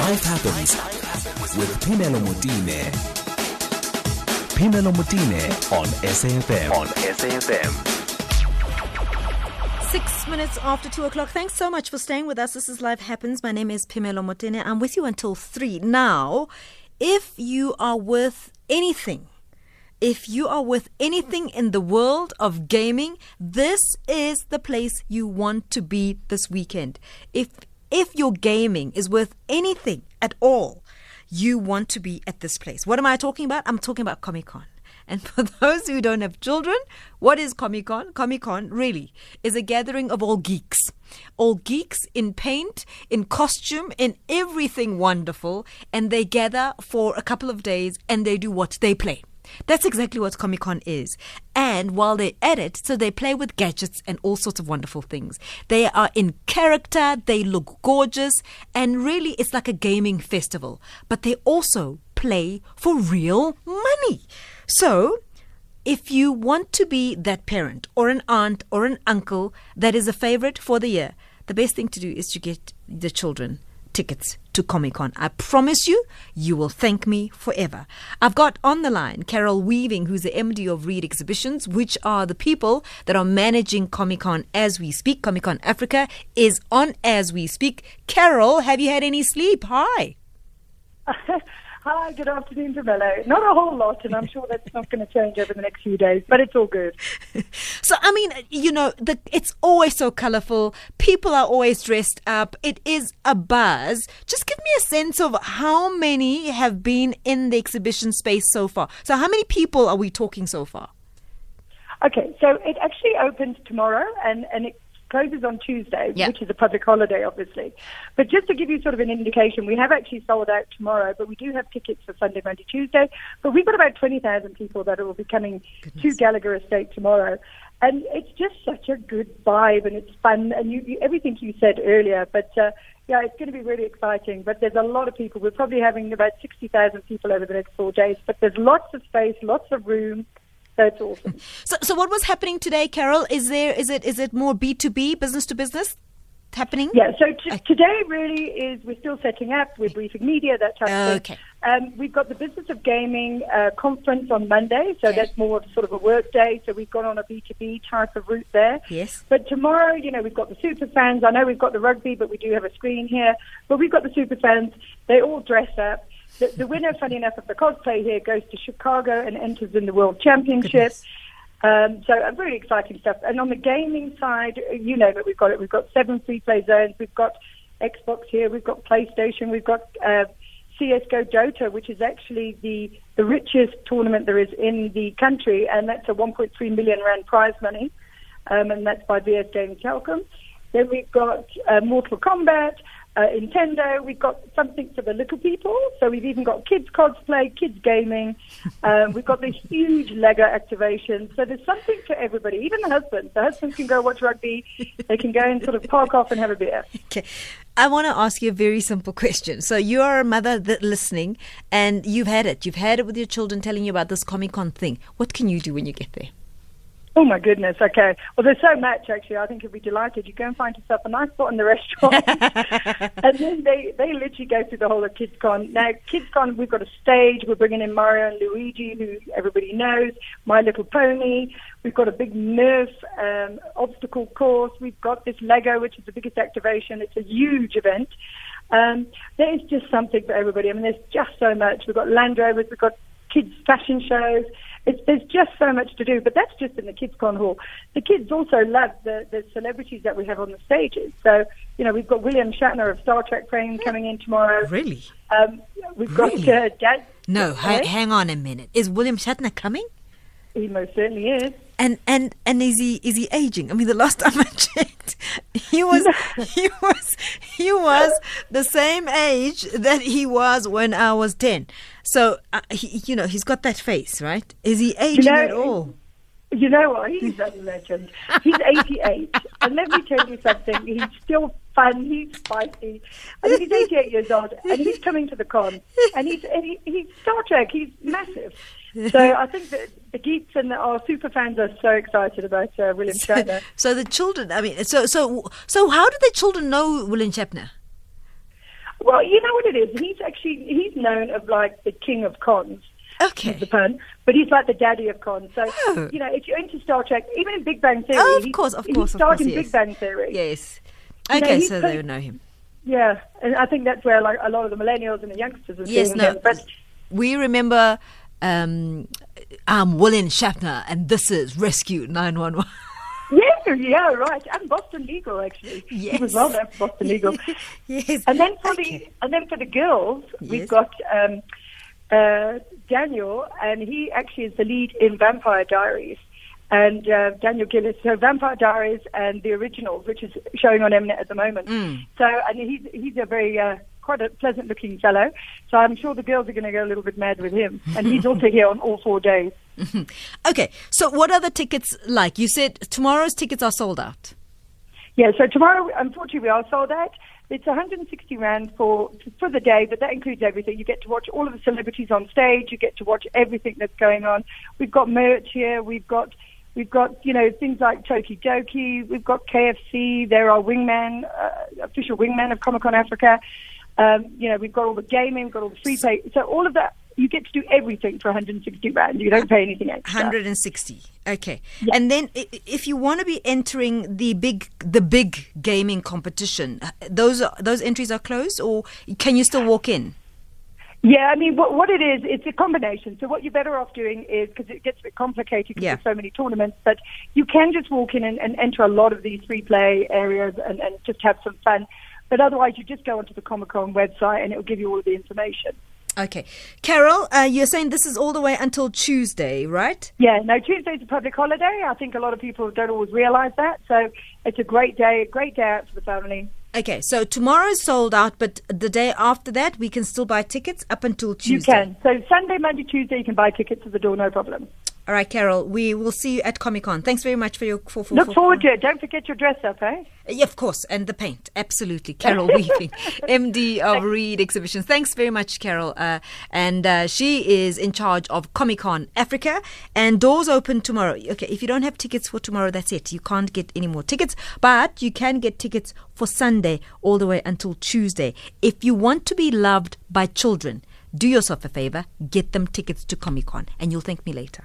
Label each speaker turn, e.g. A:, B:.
A: Life happens with Pimelo Mutine. Pimelo Mutine on SAFM. On SAFM.
B: Six minutes after two o'clock. Thanks so much for staying with us. This is Life Happens. My name is Pimelo Motene. I'm with you until three. Now, if you are worth anything, if you are worth anything in the world of gaming, this is the place you want to be this weekend. If if your gaming is worth anything at all, you want to be at this place. What am I talking about? I'm talking about Comic Con. And for those who don't have children, what is Comic Con? Comic Con really is a gathering of all geeks. All geeks in paint, in costume, in everything wonderful. And they gather for a couple of days and they do what? They play. That's exactly what Comic Con is. And while they're at it, so they play with gadgets and all sorts of wonderful things. They are in character, they look gorgeous, and really it's like a gaming festival. But they also play for real money. So, if you want to be that parent or an aunt or an uncle that is a favorite for the year, the best thing to do is to get the children tickets to Comic Con. I promise you, you will thank me forever. I've got on the line Carol Weaving, who's the MD of Reed Exhibitions, which are the people that are managing Comic Con as we speak. Comic Con Africa is on as we speak. Carol, have you had any sleep? Hi.
C: Hi, good afternoon, Jamila. Not a whole lot, and I'm sure that's not going to change over the next few days, but it's all good.
B: so, I mean, you know, the, it's always so colorful. People are always dressed up. It is a buzz. Just give me a sense of how many have been in the exhibition space so far. So, how many people are we talking so far?
C: Okay, so it actually opens tomorrow, and, and it closes on Tuesday, yep. which is a public holiday, obviously. But just to give you sort of an indication, we have actually sold out tomorrow, but we do have tickets for Sunday, Monday, Tuesday. But we've got about 20,000 people that will be coming Goodness. to Gallagher Estate tomorrow. And it's just such a good vibe and it's fun. And you, you everything you said earlier, but uh, yeah, it's going to be really exciting. But there's a lot of people. We're probably having about 60,000 people over the next four days. But there's lots of space, lots of room. That's awesome.
B: So, so what was happening today, Carol? Is there is it is it more B two B, business to business? happening?
C: Yeah, so t- today really is we're still setting up, we're briefing media, that type of
B: okay.
C: thing. Um, we've got the Business of Gaming uh, conference on Monday, so okay. that's more of sort of a work day. So we've gone on a B2B type of route there.
B: Yes.
C: But tomorrow, you know, we've got the super fans. I know we've got the rugby, but we do have a screen here. But we've got the super fans. They all dress up. The, the winner, funny enough, of the cosplay here goes to Chicago and enters in the World Championship. Um, so uh, really exciting stuff. And on the gaming side, you know that we've got it. We've got seven free play zones. We've got Xbox here. We've got PlayStation. We've got uh, CS:GO Dota, which is actually the the richest tournament there is in the country, and that's a 1.3 million rand prize money, um, and that's by VS Gaming Telkom. Then we've got uh, Mortal Kombat uh, Nintendo. We've got something for the little people. So we've even got kids cosplay, kids gaming. Um, we've got this huge Lego activation. So there's something for everybody, even the husbands. The husbands can go watch rugby. They can go and sort of park off and have a beer.
B: Okay. I want to ask you a very simple question. So you are a mother that listening and you've had it. You've had it with your children telling you about this Comic Con thing. What can you do when you get there?
C: Oh my goodness. Okay. Well, there's so much actually. I think you'll be delighted. You go and find yourself a nice spot in the restaurant, and then they they literally go through the whole of KidsCon. Now, KidsCon, we've got a stage. We're bringing in Mario and Luigi, who everybody knows. My Little Pony. We've got a big Nerf um, obstacle course. We've got this Lego, which is the biggest activation. It's a huge event. Um, there is just something for everybody. I mean, there's just so much. We've got Land Rovers. We've got kids fashion shows. It's, there's just so much to do, but that's just in the Kids Con Hall. The kids also love the, the celebrities that we have on the stages. So, you know, we've got William Shatner of Star Trek fame coming in tomorrow.
B: Really?
C: Um, we've got really? uh, Dad.
B: No, ha- hang on a minute. Is William Shatner coming?
C: He most certainly is.
B: And and and is he is he aging? I mean, the last time I checked, he was he was he was the same age that he was when I was ten. So uh, he, you know, he's got that face, right? Is he aging you know, at all?
C: You know what? He's a legend. He's 88, and let me tell you something. He's still fun. He's spicy. I mean, he's 88 years old, and he's coming to the con, and he's and he, he's Star Trek. He's massive. So I think that the geeks and the, our super fans are so excited about uh, William Shatner.
B: So, so, the children, I mean, so so so how do the children know William Shatner?
C: Well, you know what it is. He's actually he's known as like the king of cons.
B: Okay.
C: the pun. But he's like the daddy of cons. So
B: Oh.
C: you know, if you're into Star Trek, even in Big Bang Theory,
B: Oh, of course, of
C: he
B: course, of course,
C: in
B: yes.
C: Big Bang Theory.
B: Yes.
C: You know,
B: Okay, so they would know him.
C: Yeah, and I think that's where like a lot of the millennials and the youngsters are
B: Yes,
C: seeing
B: no.
C: him. But
B: We remember um, I'm William Shatner, and this is Rescue 911.
C: yeah, yeah, right. And Boston Legal actually. He was well known for Boston Legal.
B: yes.
C: And then for
B: Okay.
C: the and then for the girls,
B: Yes.
C: we've got um, uh, Daniel, and he actually is the lead in Vampire Diaries. And uh, Daniel Gillies, so Vampire Diaries and the originals, which is showing on Mnet at the moment.
B: Mm.
C: So, and he's he's a very uh, quite a pleasant-looking fellow. So I'm sure the girls are going to go a little bit mad with him. And he's also here on all four days.
B: Okay, so what are the tickets like? You said tomorrow's tickets are sold out.
C: Yeah, so tomorrow, unfortunately, we are sold out. It's 160 rand for for the day, but that includes everything. You get to watch all of the celebrities on stage. You get to watch everything that's going on. We've got merch here. We've got we've got you know things like tokidoki. We've got KFC. There are wingman, uh, official wingman of Comic Con Africa. Um, you know, we've got all the gaming. We've got all the free pay. So all of that, you get to do everything for 160 rand. You don't pay anything extra.
B: 160. Okay. And then if you want to be entering the big the big gaming competition, uh, those are, those entries are closed or can you still walk in?
C: Yeah, I mean, what, what it is, it's a combination. So what you're better off doing is, because it gets a bit complicated because
B: Yeah.
C: there's so many tournaments, but you can just walk in and, and enter a lot of these free play areas and, and just have some fun. But otherwise, you just go onto the Comic Con website and it will give you all of the information.
B: Okay. Carol, uh, you're saying this is all the way until Tuesday, right?
C: Yeah, no, Tuesday's a public holiday. I think a lot of people don't always realize that. So it's a great day, a great day out for the family.
B: Okay, so tomorrow's sold out, but the day after that, we can still buy tickets up until Tuesday.
C: You can. So Sunday, Monday, Tuesday, you can buy tickets to the door, no problem.
B: All right, Carol, we will see you at Comic Con. Thanks very much for your for, for,
C: Look
B: for-
C: forward to it. Don't forget your dress up, eh?
B: Yeah, of course, and the paint, absolutely. Carol Weaving, MD of Reed Exhibitions. Thanks very much, Carol. Uh, and uh, she is in charge of Comic Con Africa, and doors open tomorrow. Okay, if you don't have tickets for tomorrow, that's it. You can't get any more tickets, but you can get tickets for Sunday all the way until Tuesday. If you want to be loved by children, do yourself a favor, get them tickets to Comic Con, and you'll thank me later.